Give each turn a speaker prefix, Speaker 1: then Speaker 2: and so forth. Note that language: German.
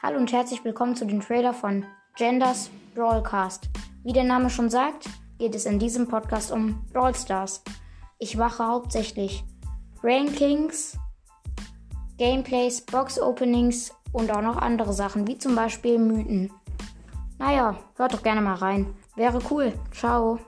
Speaker 1: Hallo und herzlich willkommen zu dem Trailer von Genders Brawlcast. Wie der Name schon sagt, geht es in diesem Podcast um Brawl Stars. Ich mache hauptsächlich Rankings, Gameplays, Box Openings und auch noch andere Sachen, wie zum Beispiel Mythen. Naja, hört doch gerne mal rein. Wäre cool. Ciao.